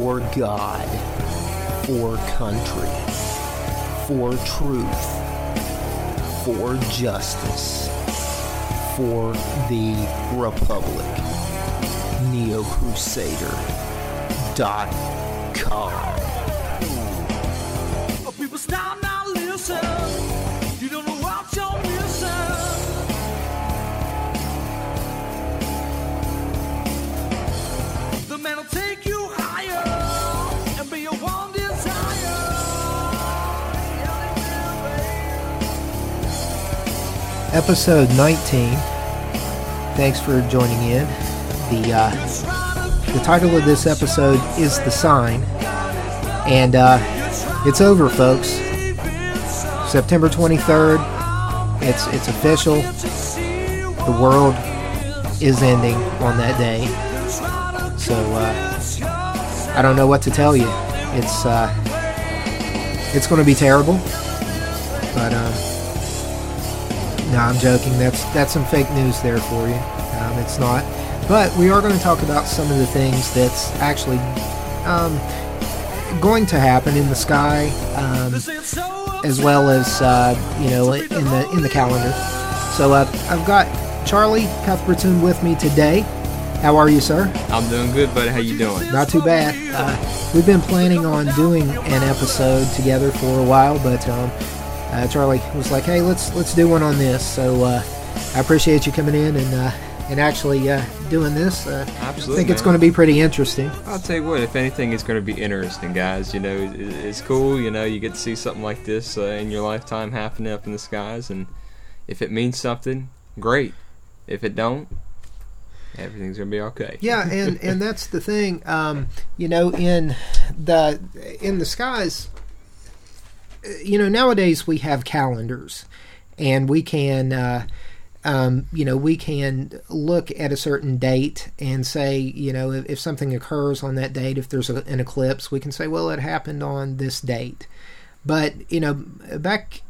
for God, for country, for truth, for justice, for the Republic. NeoCrusader.com. People stop now, listen. Episode 19. Thanks for joining in. The uh, the title of this episode is The Sign. And uh, it's over, folks. September 23rd. It's it's official. The world is ending on that day. So uh, I don't know what to tell you. It's uh, it's going to be terrible. But um, no, I'm joking. That's that's some fake news there for you. Um, it's not. But we are going to talk about some of the things that's actually um, going to happen in the sky, um, as well as uh, you know in the in the calendar. So uh, I've got Charlie Cuthbertson with me today. How are you, sir? I'm doing good, buddy. How you doing? Not too bad. Uh, we've been planning on doing an episode together for a while, but um, uh, Charlie was like, "Hey, let's let's do one on this." So uh, I appreciate you coming in and uh, and actually uh, doing this. Uh, I think it's going to be pretty interesting. I'll tell you what. If anything, it's going to be interesting, guys. You know, it, it's cool. You know, you get to see something like this uh, in your lifetime happening up in the skies, and if it means something, great. If it don't, everything's going to be okay. Yeah, and and that's the thing. Um, you know, in the in the skies, you know, nowadays we have calendars, and we can. Uh, um, you know, we can look at a certain date and say, you know, if, if something occurs on that date, if there's a, an eclipse, we can say, well, it happened on this date. But, you know, back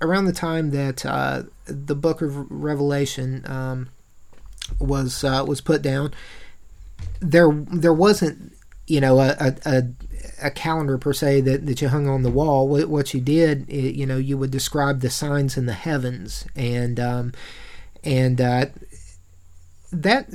around the time that uh, the book of Revelation um, was uh, was put down, there there wasn't, you know, a, a, a a calendar per se that, that you hung on the wall. What, what you did, i you know, you would describe the signs in the heavens, and um, and uh, that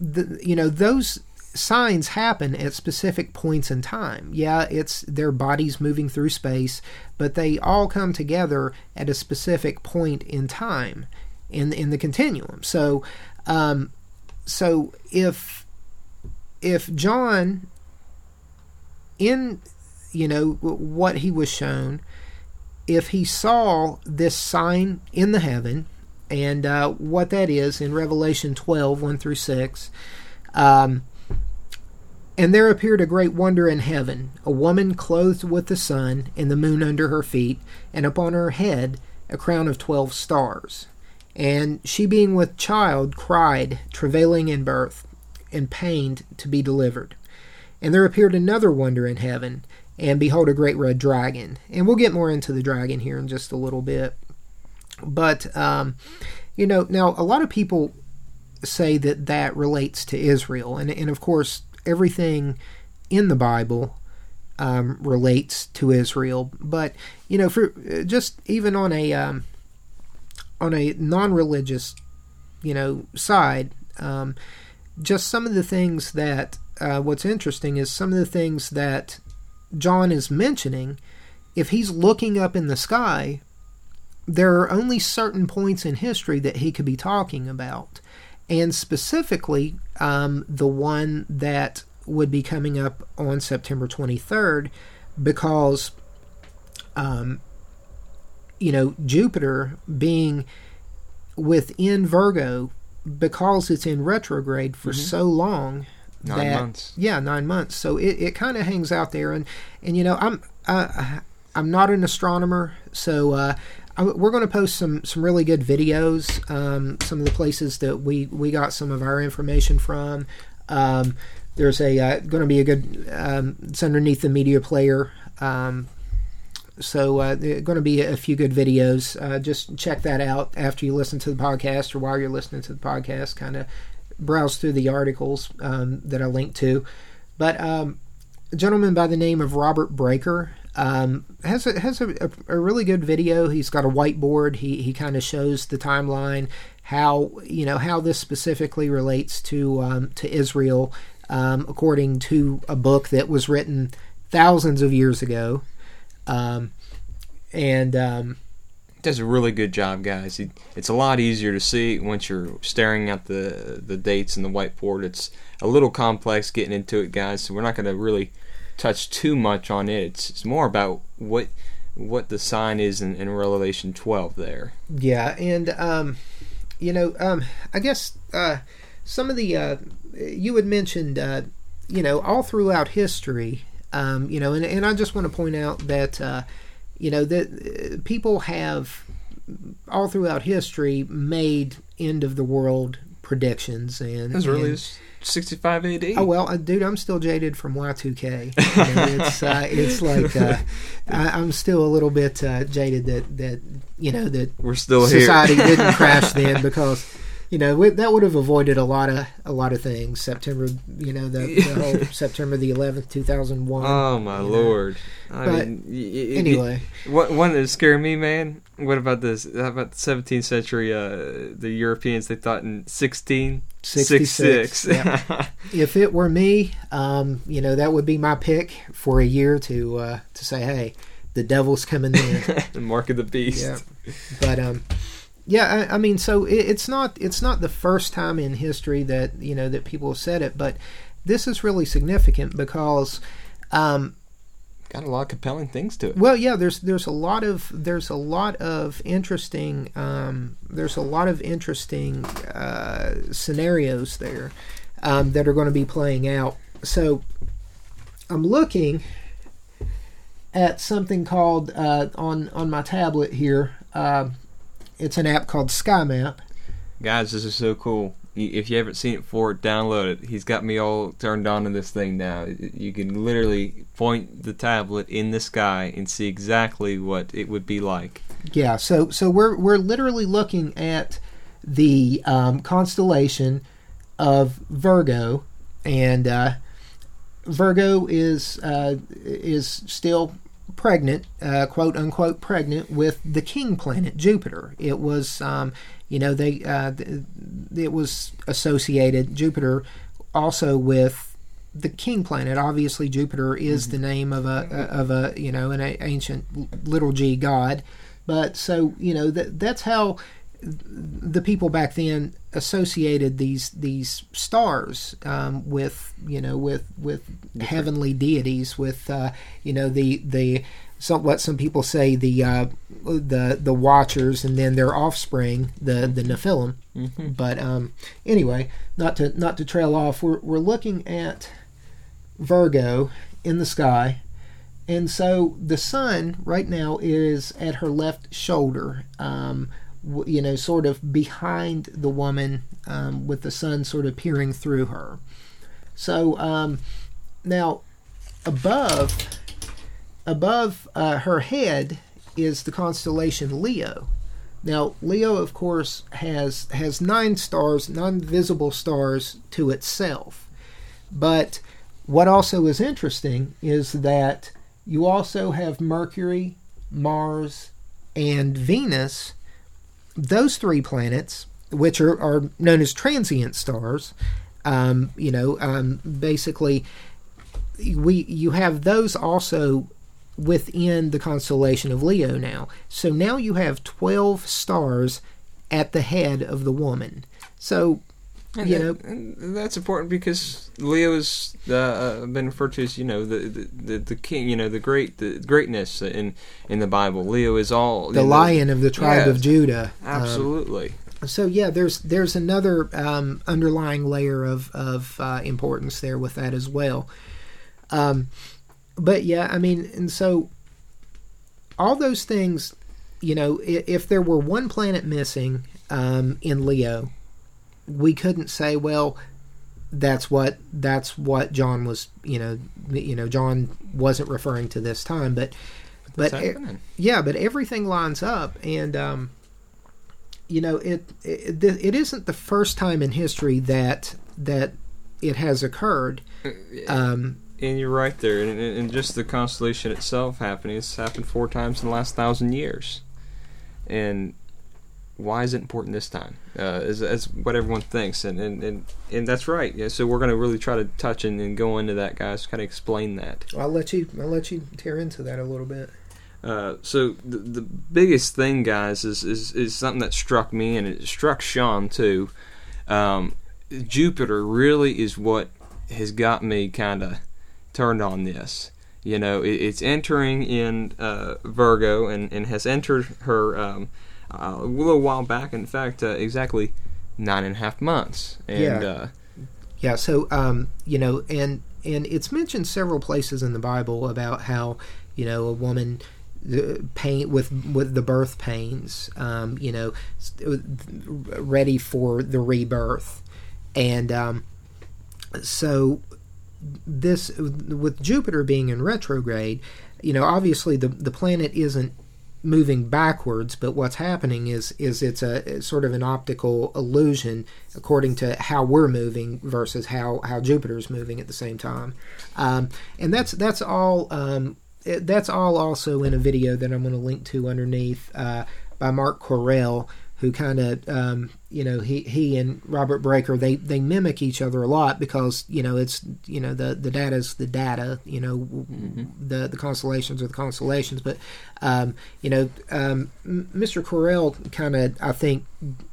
the, you know those signs happen at specific points in time. Yeah, it's their bodies moving through space, but they all come together at a specific point in time in in the continuum. So, um, so if if John in you know what he was shown if he saw this sign in the heaven and uh, what that is in revelation 12 1 through 6 um, and there appeared a great wonder in heaven a woman clothed with the sun and the moon under her feet and upon her head a crown of 12 stars. And she being with child cried travailing in birth and pained to be delivered and there appeared another wonder in heaven, and behold, a great red dragon. And we'll get more into the dragon here in just a little bit. But, um, you know, now a lot of people say that that relates to Israel. And, and of course, everything in the Bible um, relates to Israel. But, you know, for just even on a. Um, on a non-religious, you know, side, um, just some of the things that uh, what's interesting is some of the things that John is mentioning. If he's looking up in the sky, there are only certain points in history that he could be talking about, and specifically um, the one that would be coming up on September 23rd, because, um, you know, Jupiter being within Virgo because it's in retrograde for so long Nine that months. yeah nine months so it, it kind of hangs out there and and you know i'm uh, i'm not an astronomer so uh I, we're going to post some some really good videos um some of the places that we we got some of our information from um there's a uh, going to be a good um it's underneath the media player um so uh, there are going to be a few good videos. Uh, just check that out after you listen to the podcast or while you're listening to the podcast. Kind of browse through the articles um, that I linked to. But um, a gentleman by the name of Robert Breaker um, has a, has a, a, a really good video. He's got a whiteboard. He he kind of shows the timeline, how you know how this specifically relates to um, to Israel, um, according to a book that was written thousands of years ago, um, and does a really good job, guys. He, it's a lot easier to see once you're staring at the the dates and the whiteboard. It's a little complex getting into it, guys. So we're not going to really touch too much on it. It's, it's more about what what the sign is in, in Revelation 12 there. Yeah, and um, you know, um, I guess uh, some of the uh, you had mentioned, uh, you know, all throughout history, um, you know, and, and I just want to point out that uh, you know that uh, people have all throughout history made end of the world predictions and As early as 65 AD. Oh well, uh, dude, I'm still jaded from Y2K. You it's uh, it's like uh, I, I'm still a little bit uh, jaded that that you know that We're still society here. didn't crash then because you know we, that would have avoided a lot of a lot of things. September, you know, the, the whole September the 11th, 2001. Oh my you know. lord! I But mean, y- y- y- Anyway, What one that scared me, man? What about this? How about the 17th century? Uh, the Europeans they thought in 16, 66, yeah. if it were me, um, you know, that would be my pick for a year to uh, to say, hey, the devil's coming in. the mark of the beast. Yeah. but um yeah I, I mean so it, it's not it's not the first time in history that you know that people have said it but this is really significant because um Got a lot of compelling things to it. well yeah there's there's a lot of there's a lot of interesting um there's a lot of interesting uh scenarios there um that are going to be playing out so i'm looking at something called uh, on on my tablet here. Uh, it's an app called SkyMap. Guys, this is so cool. If you haven't seen it before, download it. He's got me all turned on to this thing now. You can literally point the tablet in the sky and see exactly what it would be like. Yeah, so so we're we're literally looking at the um, constellation of Virgo, and uh, Virgo is uh, is still pregnant, uh, quote unquote pregnant with the king planet Jupiter. It was, um, you know, they uh, th- it was associated Jupiter also with the king planet. Obviously, Jupiter is the name of a of a you know an a- ancient little g god, but so you know that that's how the people back then associated these these stars um, with you know with with heavenly deities with uh, you know the the some what some people say the uh, the the watchers and then their offspring the the Nephilim. But um, anyway not to not to trail off we're we're looking at Virgo in the sky. And so the sun right now is at her left shoulder. Um, you know, sort of behind the woman, um, with the sun sort of peering through her. So um, now, above, above uh, her head is the constellation Leo. Now, Leo, of course, has has nine stars, nine visible stars to itself. But what also is interesting is that you also have Mercury, Mars, and Venus those three planets, which are, are known as transient stars, um, you know, um, basically, we you have those also within the constellation of Leo now. So now you have twelve stars at the head of the woman. So And you that- know, and that's important because Leo has uh, uh, been referred to as you know the, the the king, you know the great the greatness in in the Bible. Leo is all the know, lion of the tribe of Yes, Judah. Um, Absolutely. so yeah, there's there's another um, underlying layer of of uh, importance there with that as well. Um, but yeah, I mean, and so all those things, you know, if, if there were one planet missing um, in Leo, we couldn't say, well, that's what that's what John was, you know, you know, John wasn't referring to this time, but but What's e- yeah, but everything lines up, and um, you know, it, it it isn't the first time in history that that it has occurred. Um, And you're right there, and, and and just the constellation itself happening. It's happened four times in the last thousand years, and why is it important this time? Uh, as, as what everyone thinks, and, and, and, and that's right. Yeah, so we're going to really try to touch and, and go into that, guys. Kind of explain that. I'll let you. I'll let you tear into that a little bit. Uh, so the, the biggest thing, guys, is, is is something that struck me, and it struck Sean too. Um, Jupiter really is what has got me kind of turned on this. You know, it, it's entering in uh, Virgo and, and has entered her um, uh, a little while back. In fact, uh, exactly nine and a half months. And Yeah. uh, Yeah, so um, you know, and and it's mentioned several places in the Bible about how you know a woman the pain with with the birth pains, um, you know, ready for the rebirth, and um, so this with Jupiter being in retrograde, you know, obviously the the planet isn't moving backwards, but what's happening is is it's a sort of an optical illusion according to how we're moving versus how how Jupiter's moving at the same time, um, and that's that's all um, that's all also in a video that I'm going to link to underneath uh, by Mark Correll, who kind of um, you know he he and Robert Breaker they they mimic each other a lot because you know it's you know the the data's the data you know w- the the constellations are the constellations. But um, you know um, Mr. Correll kind of I think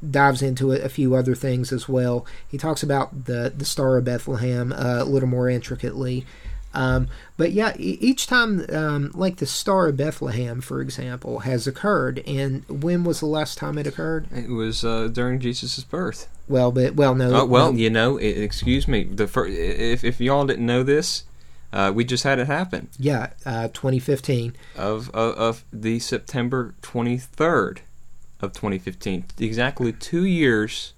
dives into a, a few other things as well. He talks about the the Star of Bethlehem uh, a little more intricately um, but yeah, each time, um, like the Star of Bethlehem, for example, has occurred, and when was the last time it occurred? it was uh, during Jesus' birth. Well, but well, no. Oh, well, no. you know, i excuse me. The fir- if if y'all didn't know this, uh, we just had it happen. yeah, uh, 2015. of, of of the September 23rd of 2015, exactly two years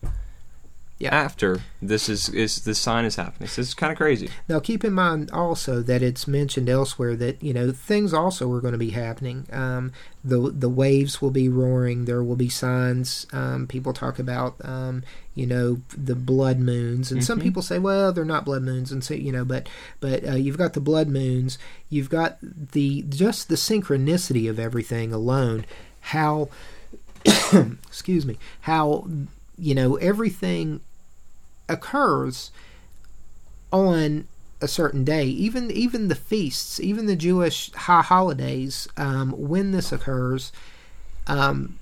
Yeah. after this is is this sign is happening. So is kind of crazy. Now, keep in mind also that it's mentioned elsewhere that you know things also are going to be happening. Um, the the waves will be roaring. There will be signs. Um, people talk about um, you know the blood moons, and some Mhm. people say, well, they're not blood moons, and so you know, but but uh, you've got the blood moons. You've got the just the synchronicity of everything alone. How excuse me how you know everything occurs on a certain day even even the feasts even the jewish high holidays um, when this occurs um,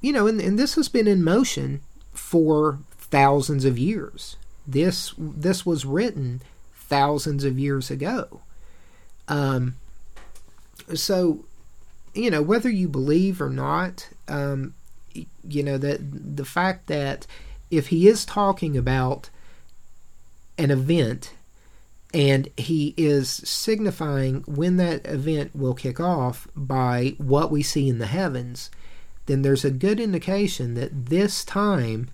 you know and, and this has been in motion for thousands of years. This this was written thousands of years ago. Um, so you know whether you believe or not um, you know that the fact that if he is talking about an event and he is signifying when that event will kick off by what we see in the heavens then there's a good indication that this time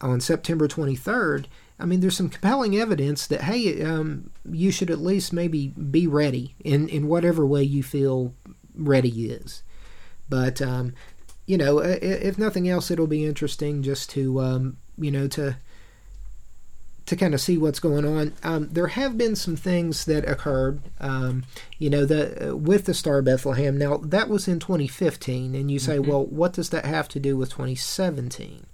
on September 23rd I mean, there's some compelling evidence that hey, um, you should at least maybe be ready in in whatever way you feel ready is. But um, you know, i- if nothing else, it'll be interesting just to um, you know to to kind of see what's going on. Um, there have been some things that occurred, um, you know, the uh, with the Star Bethlehem. Now that was in 2015, and you say, Mhm. well, what does that have to do with 2017?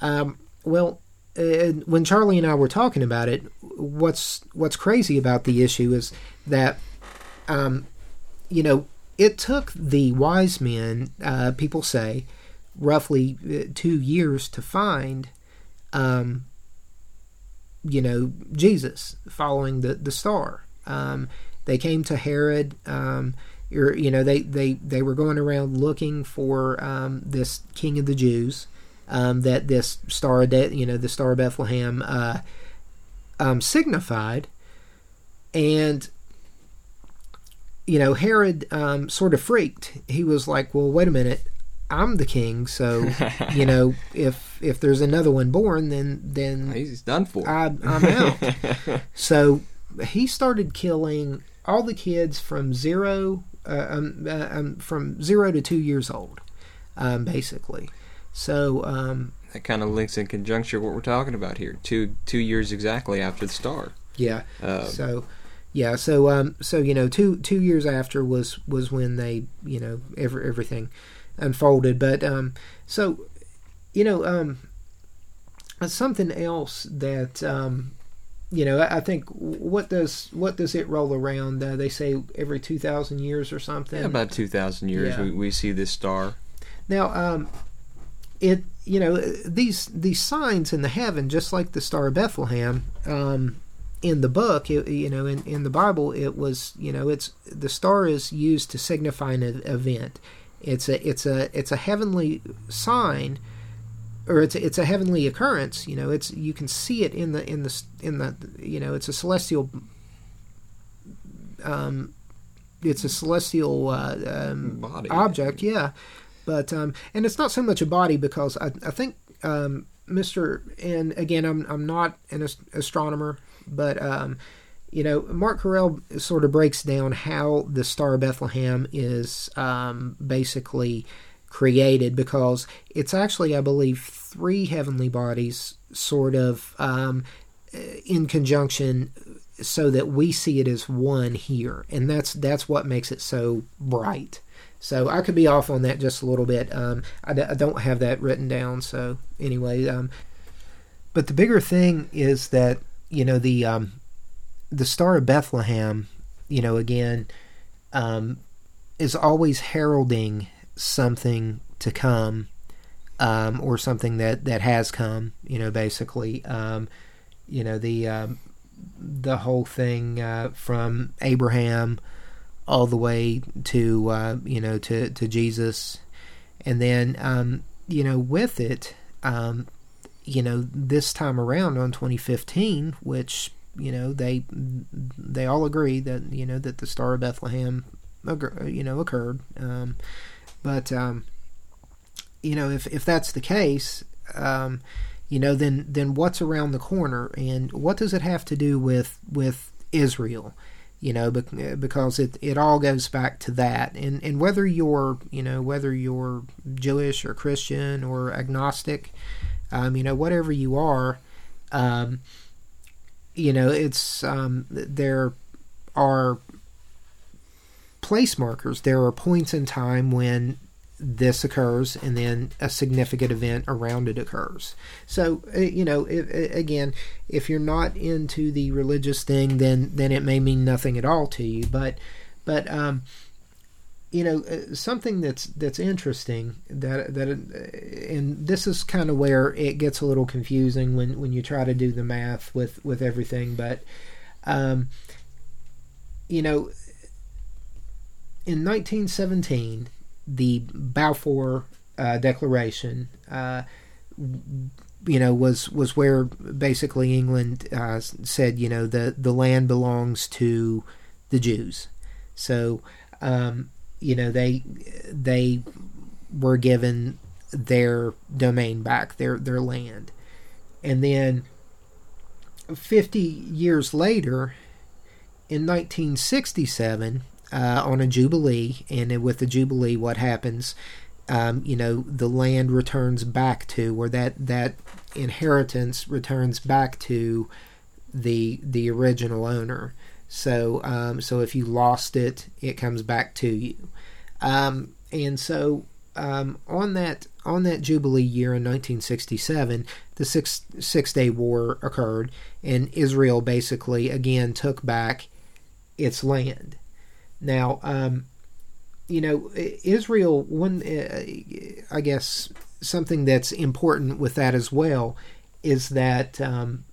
Um, well, uh, when Charlie and I were talking about it, what's what's crazy about the issue is that, um, you know, it took the wise men, uh, people say, roughly uh, two years to find, um, you know, Jesus following the the star. Um, they came to Herod. Um, or, you know, they, they, they were going around looking for um, this king of the Jews um, that this star, De- you know, the star of Bethlehem uh, um, signified, and you know, Herod um, sort of freaked. He was like, "Well, wait a minute, I'm the king, so you know, if if there's another one born, then then He's done for. I, I'm out." so he started killing all the kids from zero, uh, um, uh, um, from zero to two years old, um, basically. So um, that kind of links in conjunction with what we're talking about here. Two two years exactly after the star. yeah, Uh, so yeah. So um, so you know, two two years after was was when they you know every, everything unfolded. But um, so you know um, something else that um, you know I I think what does what does it roll around? Uh, they say every two thousand years or something. Yeah, about two thousand years, Yeah. we, we see this star. Now, um, it you know these these signs in the heaven, just like the Star of Bethlehem, um, in the book, it, you know, in, in the Bible, it was you know it's the star is used to signify an event. It's a it's a it's a heavenly sign, or it's a, it's a heavenly occurrence. You know, it's you can see it in the in the in the you know it's a celestial. Um, it's a celestial uh, um, Body. object, yeah. But um, and it's not so much a body because I, I think um, Mr. and again I'm I'm not an ast- astronomer, but um, you know Mark Correll sort of breaks down how the Star of Bethlehem is um, basically created because it's actually I believe three heavenly bodies sort of um, in conjunction so that we see it as one here and that's that's what makes it so bright so I could be off on that just a little bit. Um, I, d- I don't have that written down. So anyway, um, but the bigger thing is that you know the um, the Star of Bethlehem, you know, again, um, is always heralding something to come, um, or something that that has come. You know, basically, um, you know the um, the whole thing uh, from Abraham all the way to uh, you know to to Jesus, and then um, you know with it, um, you know this time around on 2015, which you know they they all agree that you know that the Star of Bethlehem you know occurred, um, but um, you know if if that's the case. Um, you know, then then what's around the corner, and what does it have to do with with Israel? you know bec- because it it all goes back to that and and whether you're you know whether you're Jewish or Christian or agnostic um, you know whatever you are um, you know it's um, there are place markers. There are points in time when this occurs and then a significant event around it occurs. So uh, you know if, again if you're not into the religious thing then then it may mean nothing at all to you. But but um you know uh, something that's that's interesting that that uh, and this is kind of where it gets a little confusing when when you try to do the math with with everything but um you know in 1917 the Balfour uh, Declaration, uh, you know, was was where basically England said, you know, the the land belongs to the Jews. So, um, you know, they they were given their domain back, their their land, and then fifty years later, in 1967 uh, on a jubilee, and with the jubilee, what happens? Um, you know, the land returns back to, or that that inheritance returns back to the the original owner. So, um, so if you lost it, it comes back to you. Um, and so, um, on that on that jubilee year in 1967, the six Six Day War occurred, and Israel basically again took back its land. Now, um, you know, Israel, one, uh, I guess, something that's important with that as well is that, um,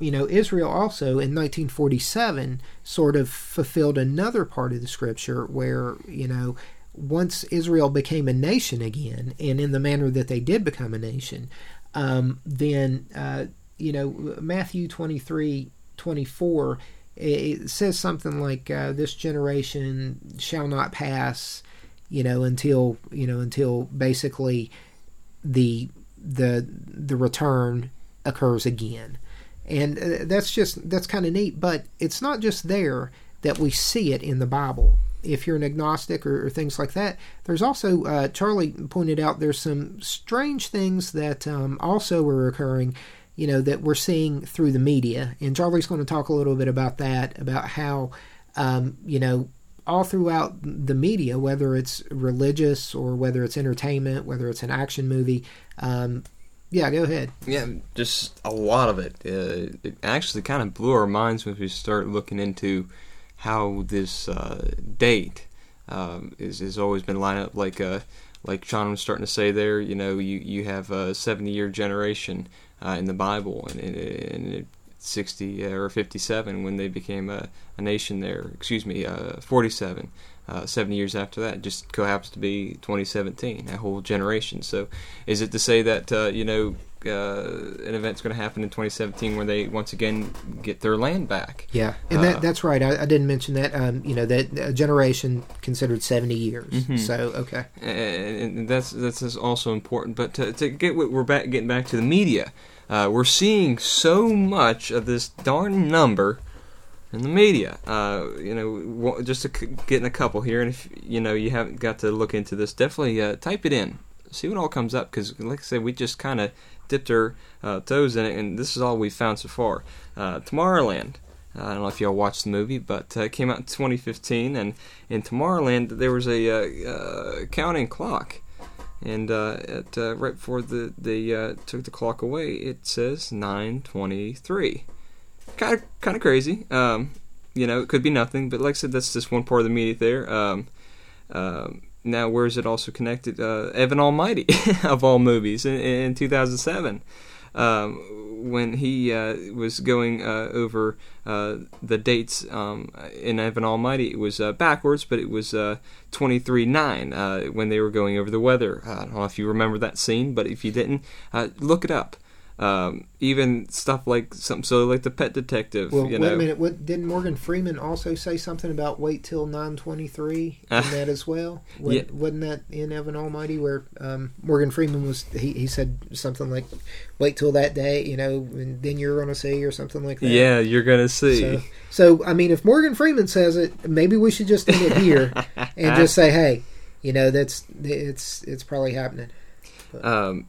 you know, Israel also in 1947 sort of fulfilled another part of the scripture where, you know, once Israel became a nation again, and in the manner that they did become a nation, um, then, uh, you know, Matthew 23 24 it says something like uh, this generation shall not pass you know until you know until basically the the the return occurs again and uh, that's just that's kind of neat but it's not just there that we see it in the bible if you're an agnostic or, or things like that there's also uh, charlie pointed out there's some strange things that um, also are occurring you know that we're seeing through the media, and Charlie's going to talk a little bit about that, about how um, you know all throughout the media, whether it's religious or whether it's entertainment, whether it's an action movie. Um, yeah, go ahead. Yeah, just a lot of it. Uh, it actually kind of blew our minds when we start looking into how this uh, date um, is has always been lined up. Like uh, like Sean was starting to say there, you know, you you have a seventy year generation uh, in the Bible, and, and, and 60 or 57 when they became a, a nation there. Excuse me, uh, 47. Uh, 70 years after that, just happens to be 2017, a whole generation. So, is it to say that uh, you know uh, an event's going to happen in 2017 where they once again get their land back? Yeah, and Uh, that that's right. I, I didn't mention that. Um, you know that a generation considered seventy years. Mhm. So okay, and, and that's that's also important. But to, to get what we're back getting back to the media, uh, we're seeing so much of this darn number in the media. Uh, you know, just getting a couple here, and if you know you haven't got to look into this, definitely uh, type it in, see what all comes up. Because, like I said, we just kind of dipped our uh, toes in it, and this is all we've found so far. Uh, Tomorrowland. I don't know if y'all watched the movie, but uh, it came out in 2015, and in Tomorrowland there was a uh, counting clock, and at right before the they took the clock away, it says 9:23. Kind of kind of crazy. Um, you know, it could be nothing, but like I said, that's just one part of the media there. Um, um, now, where is it also connected? Uh, Evan Almighty of all movies in, in 2007 um, when he uh, was going uh, over uh, the dates um, in Evan Almighty, it was uh, backwards, but it was uh, 23 9 uh, when they were going over the weather. I don't know if you remember that scene, but if you didn't, look it up. Um, even stuff like something so like the Pet Detective. well, you wait know, a minute. What didn't Morgan Freeman also say something about wait till nine twenty three in that as well? Yeah. Wasn't that in Evan Almighty where um, Morgan Freeman was? He, he said something like, "Wait till that day," you know, and then you're going to see or something like that. Yeah, you're gonna see. So, so I mean, if Morgan Freeman says it, maybe we should just end it here and just say, "Hey, you know, that's it's it's probably happening." um,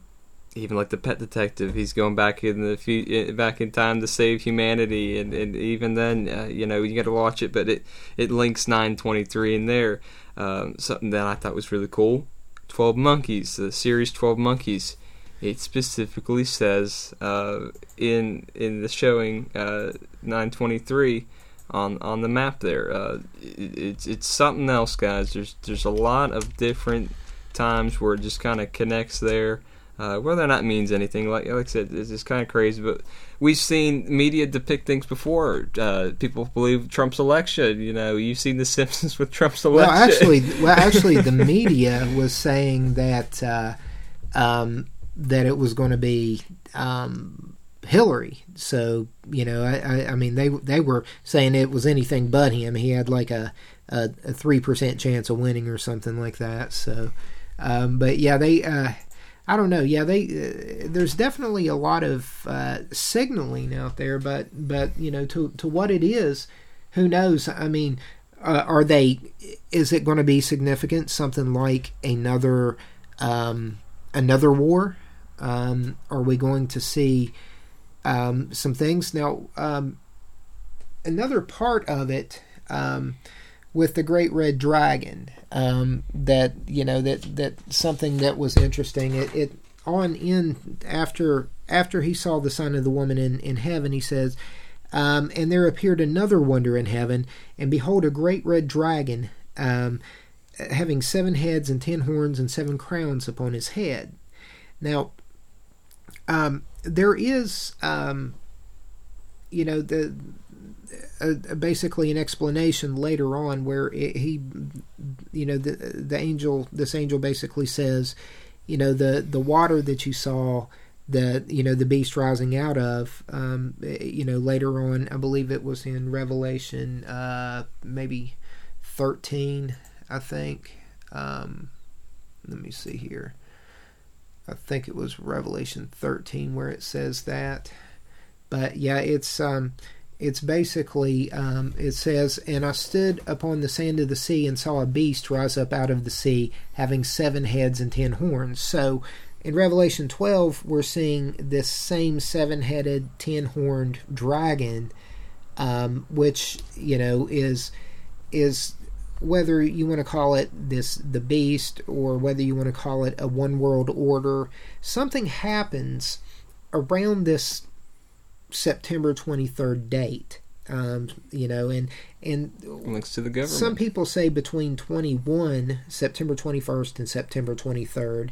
even like the pet detective, he's going back in the fu- back in time to save humanity, and, and even then, uh, you know, you got to watch it, but it it links 923 in there. Um, something that I thought was really cool. 12 Monkeys, the series 12 Monkeys. It specifically says uh, in in the showing uh, 923 on on the map there. Uh, it, it's it's something else, guys. There's there's a lot of different times where it just kind of connects there. Uh, whether or not it means anything, like I said, it's just kind of crazy. But we've seen media depict things before. Uh, people believe Trump's election. You know, you've seen The Simpsons with Trump's election. Well, actually, well, actually, the media was saying that uh, um, that it was going to be um, Hillary. So you know, I, I, I mean, they they were saying it was anything but him. He had like a a three percent chance of winning or something like that. So, um, but yeah, they. I don't know. Yeah, they uh, there's definitely a lot of uh, signaling out there, but but you know to to what it is, who knows? I mean, uh, are they? Is it going to be significant? Something like another um, another war? Um, are we going to see um, some things now? Um, another part of it um, with the Great Red Dragon um, that you know that that something that was interesting. It, it on in after after he saw the sign of the woman in in heaven, he says. Um, and there appeared another wonder in heaven, and behold, a great red dragon, um, having seven heads and ten horns and seven crowns upon his head. Now, um, there is, um, you know, the uh, basically an explanation later on where it, he, you know, the the angel, this angel basically says, you know, the the water that you saw that you know the beast rising out of um, you know later on i believe it was in revelation uh, maybe 13 i think. Um, let me see here. I think it was revelation 13 where it says that. But yeah it's um it's basically um, it says and i stood upon the sand of the sea and saw a beast rise up out of the sea having seven heads and ten horns. So in Revelation 12, we're seeing this same seven headed, ten horned dragon, um, which, you know, is is whether you want to call it this the beast or whether you want to call it a one world order something happens around this september 23rd date um, you know and and Links to the government. some people say between 21 september 21st and september 23rd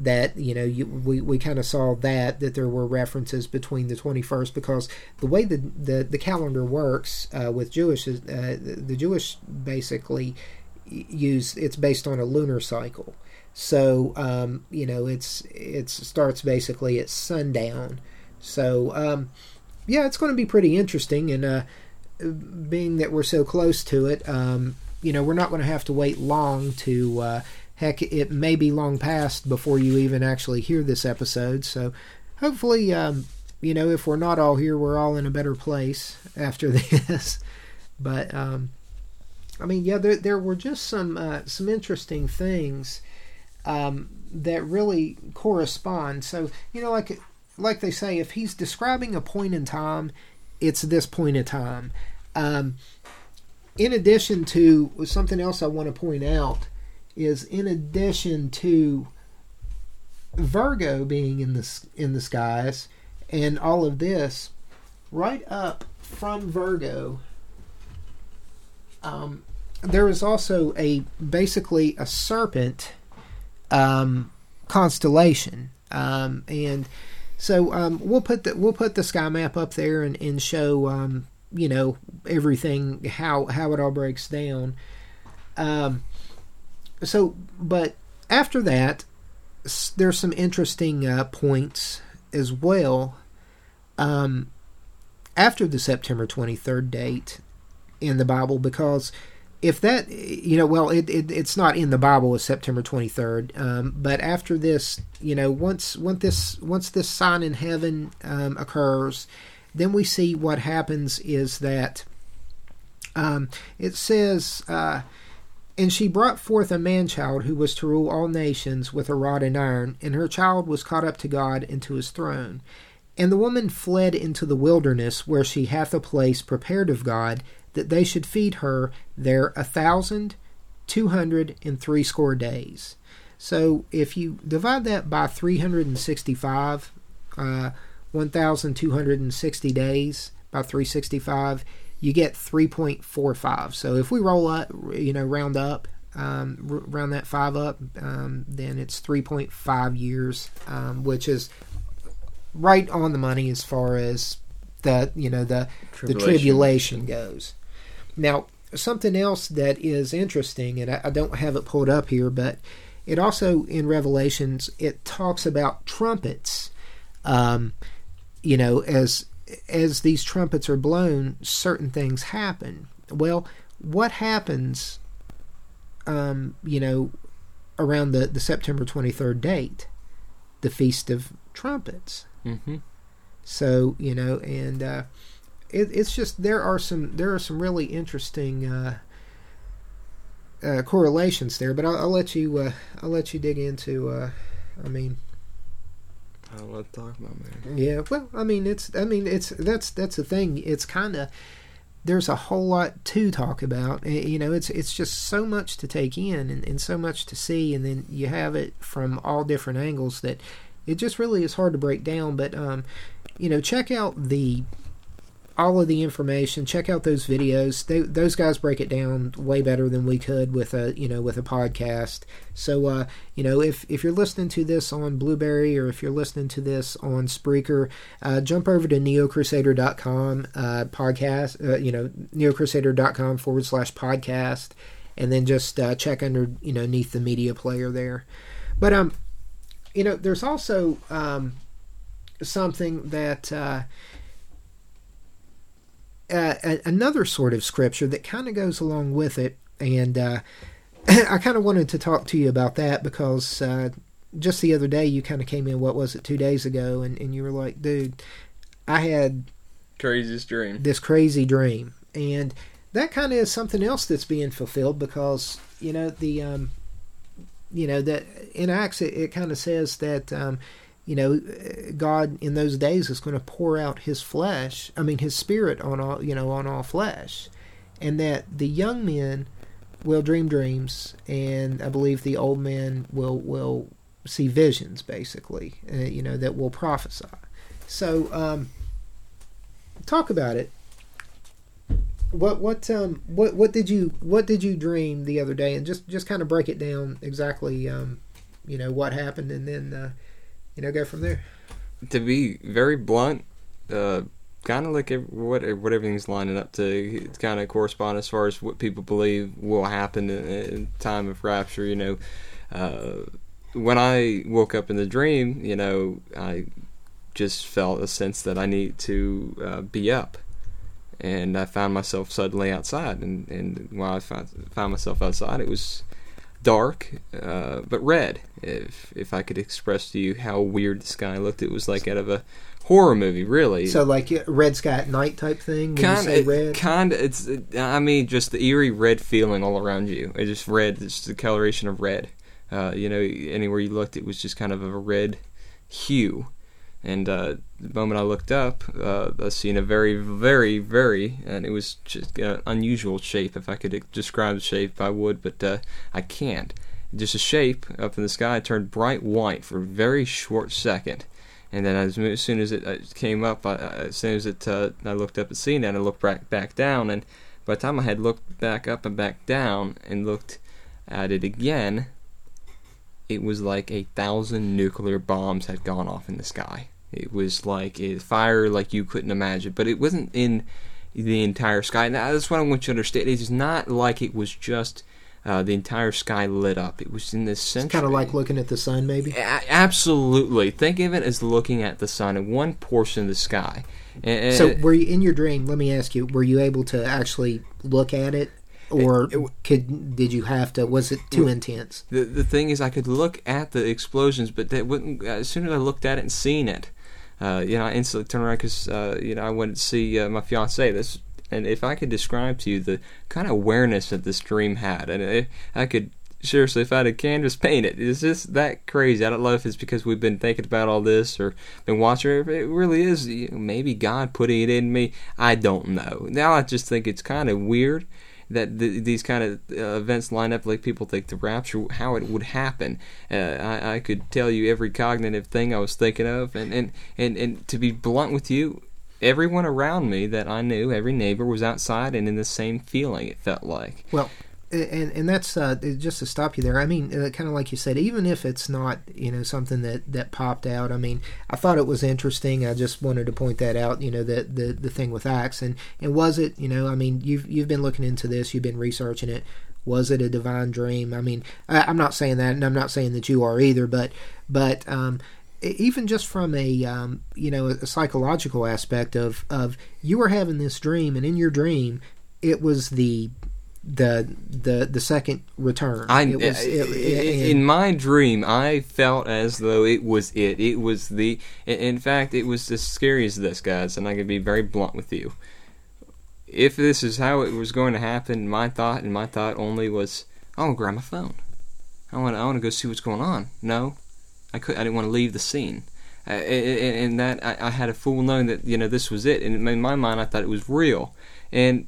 that you know you, we, we kind of saw that that there were references between the 21st because the way the the, the calendar works uh, with Jewish is uh, the, the Jewish basically use it's based on a lunar cycle so um, you know it's it starts basically at sundown so um, yeah it's going to be pretty interesting and uh, being that we're so close to it um, you know we're not going to have to wait long to uh, heck it may be long past before you even actually hear this episode. So hopefully um, you know if we're not all here we're all in a better place after this. But um, i mean yeah there, there were just some uh, some interesting things um, that really correspond. So you know like like they say if he's describing a point in time it's this point in time. Um, in addition to something else i want to point out is in addition to Virgo being in the in the skies and all of this, right up from Virgo, um, there is also a basically a serpent um, constellation, um, and so um, we'll put the we'll put the sky map up there and, and show um, you know everything how how it all breaks down. Um, so, but after that, there's some interesting uh, points as well. Um, after the September 23rd date in the Bible, because if that, you know, well, it, it it's not in the Bible as September 23rd, um, but after this, you know, once once this once this sign in heaven um, occurs, then we see what happens is that um, it says. Uh, and she brought forth a man child who was to rule all nations with a rod and iron, and her child was caught up to God and to his throne. And the woman fled into the wilderness, where she hath a place prepared of God, that they should feed her there a thousand two hundred and threescore days. So if you divide that by 365, uh, 1,260 days by 365, you get 3.45. So if we roll up, you know, round up, um, round that five up, um, then it's 3.5 years, um, which is right on the money as far as the you know the the Tribulation. tribulation goes. Now something else that is interesting, and I, I don't have it pulled up here, but it also in Revelations it talks about trumpets. Um, you know, as as these trumpets are blown, certain things happen. Well, what happens? Um, you know, around the the September twenty third date, the Feast of Trumpets. Mm-hmm. So you know, and uh, it, it's just there are some there are some really interesting uh, uh, correlations there. But I'll, I'll let you uh, I'll let you dig into. Uh, I mean, I'll let talk about man. yeah. Well, I mean, it's I mean it's that's that's the thing. It's kind of there's a whole lot to talk about. Eh, You know, it's it's just so much to take in and, and so much to see, and then you have it from all different angles that it just really is hard to break down. But um, you know, check out the all of the information. Check out those videos. They, those guys break it down way better than we could with a you know with a podcast. So uh, you know if if you're listening to this on Blubrry or if you're listening to this on Spreaker, uh, jump over to neocrusader.com uh, podcast. Uh, you know neocrusader.com forward slash podcast, and then just uh, check under you know neath the media player there. But um, you know there's also um something that. Uh, uh, a- another sort of scripture that kind of goes along with it, and uh, I kind of wanted to talk to you about that because uh, just the other day you kind of came in. What was it? Two days ago, and, and you were like, "Dude, I had Craziest dream. this crazy dream," and that kind of is something else that's being fulfilled because you know the um, you know that in Acts it, it kind of says that um, you know God in those days is going to pour out His flesh, I mean His Spirit on all you know on all flesh, and that the young men will dream dreams, and I believe the old men will will see visions, basically, uh, you know that will prophesy. So um, talk about it. What what um what what did you what did you dream the other day, and just just kind of break it down exactly um you know what happened, and then uh, you know go from there. To be very blunt, uh, kind of like what what everything's lining up to kind of correspond as far as what people believe will happen in, in time of rapture. You know, uh, when I woke up in the dream, you know, I just felt a sense that I need to uh, be up. And I found myself suddenly outside, and, and while I found, found myself outside, it was dark, uh, but red. If if I could express to you how weird the sky looked, it was like out of a horror movie, really. So like red sky at night type thing. Say red. kind of. It's. I mean, just the eerie red feeling all around you. It's just red. It's the coloration of red. Uh, you know, anywhere you looked, it was just kind of a red hue. And uh, the moment I looked up, uh, I seen a very, very, very, and it was just an unusual shape. If I could describe the shape, I would, but uh, I can't. Just a shape up in the sky turned bright white for a very short second, and then as, as soon as it uh, came up, I, as soon as it, uh, I looked up and seen that, I looked back back down, and by the time I had looked back up and back down and looked at it again, it was like a thousand nuclear bombs had gone off in the sky. It was like a fire like you couldn't imagine, but it wasn't in the entire sky. Now, that's what I want you to understand. It is not like it was just uh, the entire sky lit up. It was in this sense. Kind of like looking at the sun, maybe. A- absolutely. Think of it as looking at the sun in one portion of the sky. And, So were you in your dream? Let me ask you: Were you able to actually look at it, or It- it- could did you have to? Was it too intense? The the thing is, I could look at the explosions, but that wouldn't. As soon as I looked at it and seen it, uh, you know, I instantly turned around because uh, you know I wanted to see uh, my fiance. This, and if I could describe to you the kind of awareness that this dream had, and if I could seriously, if I had a canvas, paint it. It's just that crazy. I don't know if it's because we've been thinking about all this or been watching. It, it really is. you know, Maybe God putting it in me. I don't know. Now I just think it's kind of weird that th- these kind of uh, events line up like people think the rapture how it would happen. Uh, I, I could tell you every cognitive thing i was thinking of and, and, and, and to be blunt with you everyone around me that i knew every neighbor was outside and in the same feeling it felt like. Well, and and that's uh, just to stop you there. I mean, uh, kind of like you said, even if it's not you know something that that popped out. I mean, I thought it was interesting. I just wanted to point that out. You know, that the the thing with Axe and and was it? You know, I mean, you've you've been looking into this. You've been researching it. Was it a divine dream? I mean, I, I'm not saying that, and I'm not saying that you are either. But but um, even just from a um, you know a psychological aspect of of you were having this dream, and in your dream, it was the the the the second return. I, it was, it- it- in my dream, I felt as though it was it. It was the. in- fact, it was as scary as this, guys. And I can be very blunt with you. If this is how it was going to happen, my thought and my thought only was, I want to grab my phone. I want. I want to go see what's going on. No, I could. I didn't want to leave the scene. Uh, and, and that I, I had a full knowing that you know this was it. And in my mind, I thought it was real. And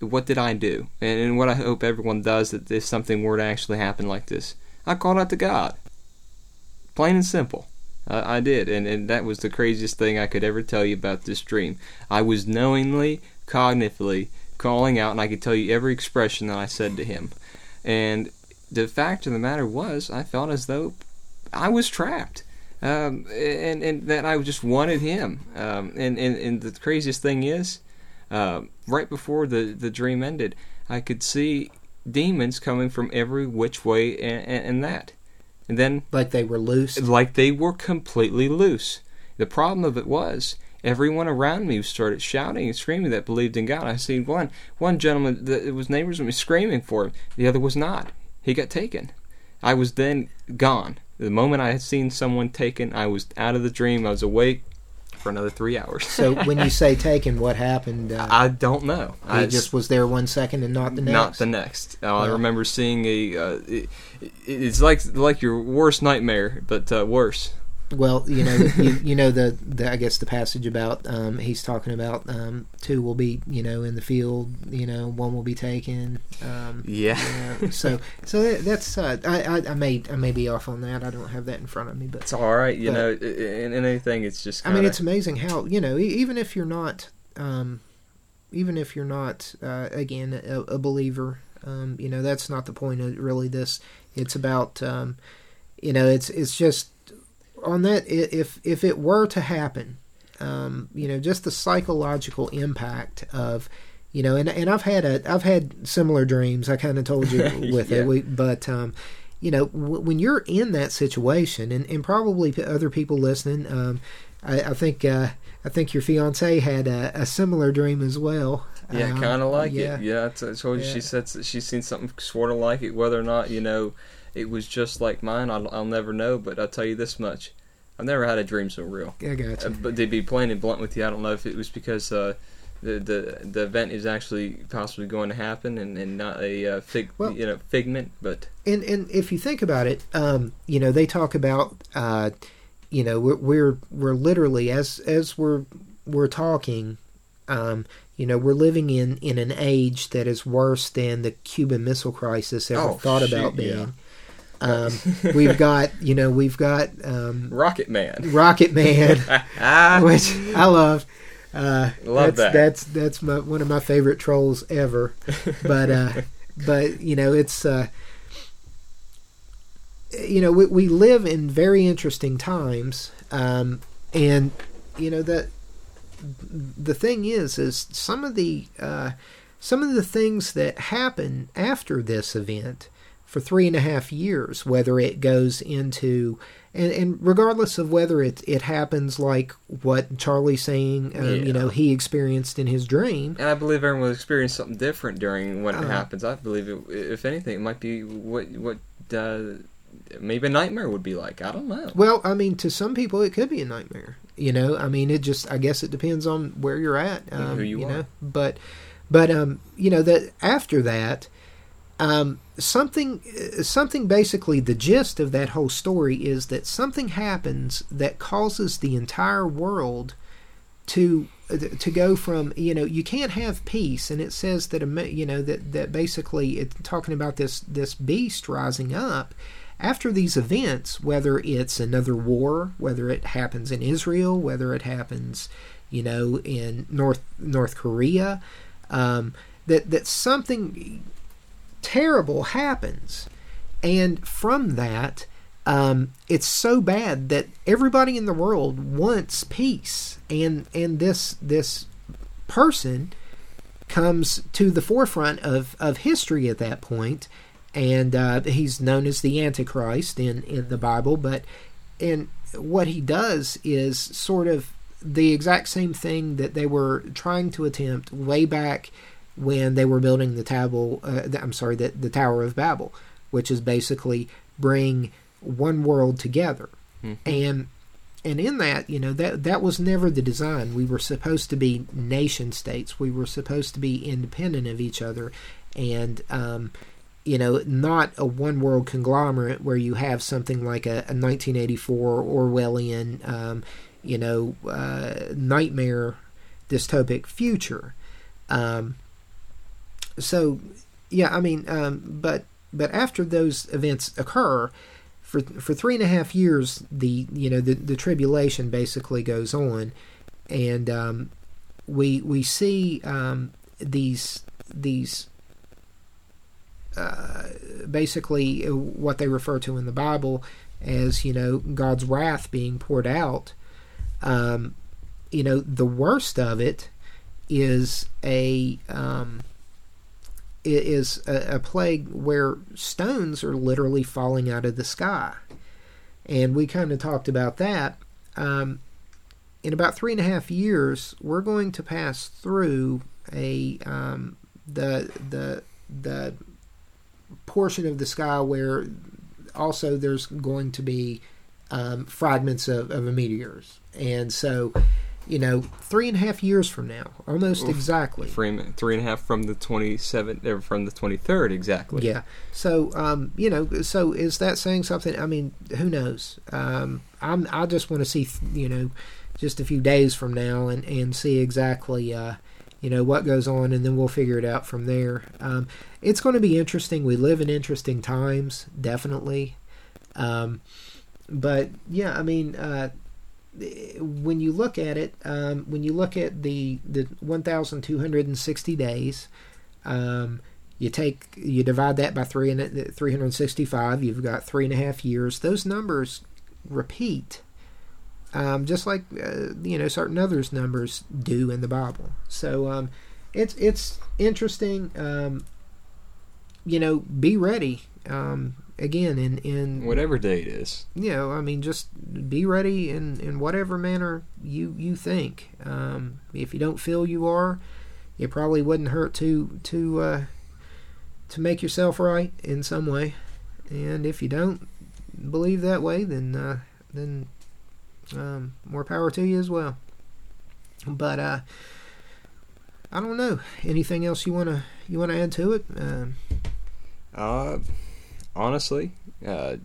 what did I do? And, and what I hope everyone does that if something were to actually happen like this, I called out to God. Plain and simple. Uh, I did, and, and that was the craziest thing I could ever tell you about this dream. I was knowingly, cognitively calling out, and I could tell you every expression that I said to him. And the fact of the matter was, I felt as though I was trapped. Um, and, and that I just wanted him. Um, and, and, and the craziest thing is, uh, right before the, the dream ended, I could see demons coming from every which way and, and, and that. And then, like they were loose. like they were completely loose. The problem of it was, everyone around me started shouting and screaming that believed in God. I seen one one gentleman that was neighbors with me screaming for him. The other was not. He got taken. I was then gone. The moment I had seen someone taken, I was out of the dream. I was awake. For another three hours. So when you say taken, what happened? Uh, I don't know. he I just was there one second and not the next. Not the next. Uh, I remember seeing a. Uh, it, it- it's like like your worst nightmare, but uh, worse. Well, you know, you, you know the, the I guess the passage about um, he's talking about um, two will be you know in the field, you know, one will be taken. Um, Yeah. yeah, so so that- that's uh, I, I I may I may be off on that. I don't have that in front of me, but It's all right, you But- know. i- In, in anything, it's just. I Kinda, mean, it's amazing how you know, e- even if you're not, um, even if you're not, uh, again, a, a believer, um, you know, that's not the point of really this. It's about, um, you know, it's it's just on that. If if it were to happen, um, you know, just the psychological impact of. You know, and and I've had a I've had similar dreams. I kind of told you with Yeah. it, we, but um, you know, w- when you're in that situation, and, and probably other people listening, um, I, I think uh, I think your fiance had a, a similar dream as well. Yeah, Um, kind of like yeah. it. Yeah, I told you Yeah. she said she's seen something sort of like it. Whether or not you know, it was just like mine. I'll, I'll never know. But I'll tell you this much: I've never had a dream so real. I got Uh, but to be plain and blunt with you, I don't know if it was because uh, the the the event is actually possibly going to happen and, and not a uh, fig Well- you know figment. But And and if you think about it, um, you know, they talk about, uh, you know, we're we're, we're literally as as we're we're talking. Um, you know, we're living in, in an age that is worse than the Cuban Missile Crisis ever Oh, thought shoot, about yeah. Um, we've got, you know, we've got um, Rocket Man, Rocket Man, which I love. Uh, Love that's, that. That's that's my, one of my favorite trolls ever. But uh, but you know it's uh, you know we, we live in very interesting times, um, and you know that the thing is is some of the uh, some of the things that happen after this event for three and a half years, whether it goes into and, and regardless of whether it it happens like what Charlie's saying, um, you know, he experienced in his dream. and I believe everyone will experience something different during when it Uh, happens. I believe, it, if anything, it might be what what uh, maybe a nightmare would be like. I don't know. Well, I mean, to some people, it could be a nightmare. You know, I mean, it just I guess it depends on where you're at, um, who you know. are. But but um, you know that after that, um, something uh, something basically the gist of that whole story is that something happens that causes the entire world to uh, to go from you know you can't have peace and it says that you know that that basically it's talking about this this beast rising up after these events whether it's another war whether it happens in Israel whether it happens you know in North North Korea um, that that something terrible happens. And from that um, it's so bad that everybody in the world wants peace. And and this this person comes to the forefront of, of history at that point. And uh, he's known as the antichrist in, in the bible. But and what he does is sort of the exact same thing that they were trying to attempt way back when they were building the table uh, i'm sorry the, the tower of babel which is basically bring one world together. Mhm. and and in that you know that that was never the design. We were supposed to be nation states. We were supposed to be independent of each other. And um, you know not a one world conglomerate where you have something like a, a 1984 orwellian um, you know uh, nightmare dystopic future. Um, so yeah i mean um, but but after those events occur for for three and a half years the you know the, the tribulation basically goes on and um, we we see um, these these uh, basically what they refer to in the Bible as you know God's wrath being poured out. Um, you know the worst of it is a um, is a, a plague where stones are literally falling out of the sky, and we kind of talked about that. Um, in about three and a half years, we're going to pass through a um, the the the portion of the sky where also there's going to be um, fragments of, of meteors, and so you know, three and a half years from now, almost exactly. Three, three and a half from the 27th, or from the 23rd, exactly. Yeah. So, um, you know, so is that saying something? I mean, who knows? Um, I'm, I just want to see, you know, just a few days from now and, and see exactly, uh, you know, what goes on, and then we'll figure it out from there. Um, it's going to be interesting. We live in interesting times, definitely. Um, but yeah, I mean, uh, when you look at it, um, when you look at the the 1,260 days, um, you take you divide that by three and 365. You've got three and a half years. Those numbers repeat, um, just like uh, you know certain others numbers do in the Bible. So um, it's it's interesting. Um, you know, be ready. Um, again, in in Whatever day it is. you know, I mean, just be ready in, in whatever manner you you think. Um, if you don't feel you are, it probably wouldn't hurt to to uh, to make yourself right in some way. And if you don't believe that way, then uh, then um, more power to you as well. But uh, I don't know. Anything else you wanna you wanna add to it? Um, Uh, honestly, uh,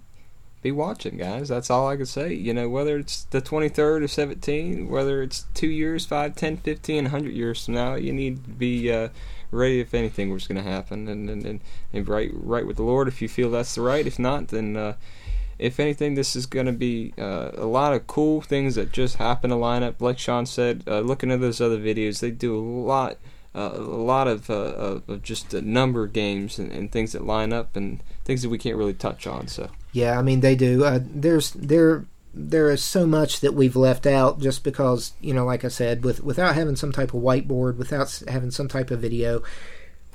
be watching, guys. That's all I can say. You know, whether it's the 23rd or 17, whether it's two years, five, ten, fifteen, hundred years from now, you need to be uh, ready if anything was going to happen and, and, and, and right, right with the Lord if you feel that's the right. If not, then. Uh, if anything, this is going to be uh, a lot of cool things that just happen to line up. Like Sean said, uh, looking at those other videos, they do a lot, uh, a lot of, uh, of just number games and, and things that line up and things that we can't really touch on. So Yeah, I mean they do. Uh, there's there there is so much that we've left out just because you know, like I said, with without having some type of whiteboard, without having some type of video.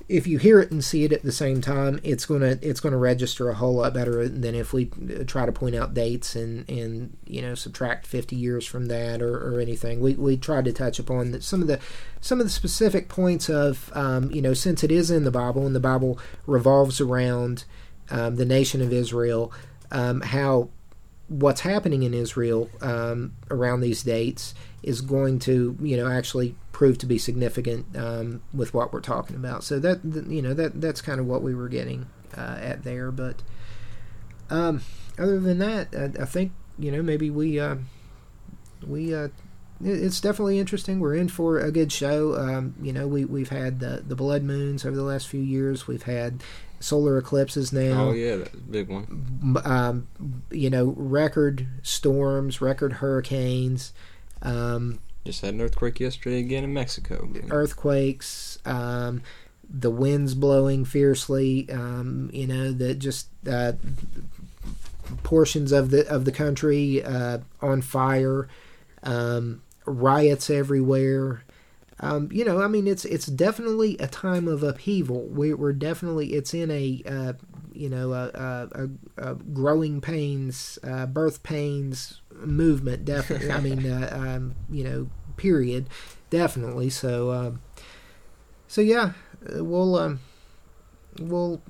If you hear it and see it at the same time, it's gonna it's gonna register a whole lot better than if we uh, try to point out dates and and you know subtract fifty years from that or, or anything. We we tried to touch upon some of the some of the specific points of um, you know since it is in the Bible and the Bible revolves around um, the nation of Israel, um, how what's happening in Israel um, around these dates is going to, you know, actually prove to be significant um, with what we're talking about. So that, you know, that that's kind of what we were getting uh, at there. But um, other than that, I, I think you know maybe we uh, we uh, it's definitely interesting. We're in for a good show. Um, you know, we we've had the the blood moons over the last few years. We've had solar eclipses now oh yeah, that's a big one. um, you know, record storms, record hurricanes, um, Just had an earthquake yesterday again in Mexico. earthquakes, um, the winds blowing fiercely. Um, you know, that just uh, portions of the of the country uh, on fire, um, riots everywhere. Um, you know, I mean, it's it's definitely a time of upheaval. We, we're definitely it's in a uh, you know a, a, a, growing pains, uh, birth pains movement. Definitely, I mean, uh, um, you know, period. Definitely. So, um, so yeah, we'll um, we'll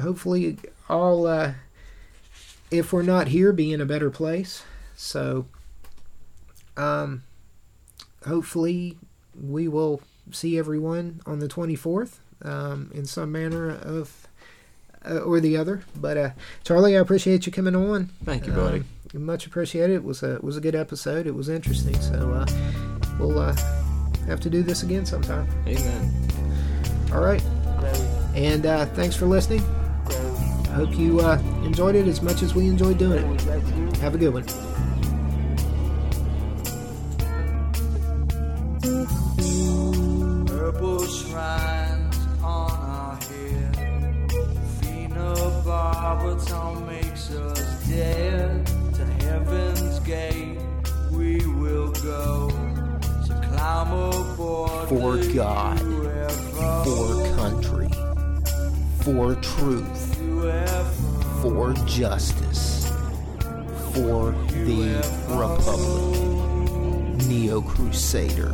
hopefully all uh, if we're not here, be in a better place. So, um, hopefully we will see everyone on the 24th um, in some manner of uh, or the other. But uh, Charlie, I appreciate you coming on. Thank you, buddy. Um, much appreciated. It was a it was a good episode. It was interesting. So uh, we'll uh, have to do this again sometime. Amen. All right. And uh, thanks for listening. I hope you uh, enjoyed it as much as we enjoyed doing it. Have a good one. For truth. For justice. For the Republic. NeoCrusader.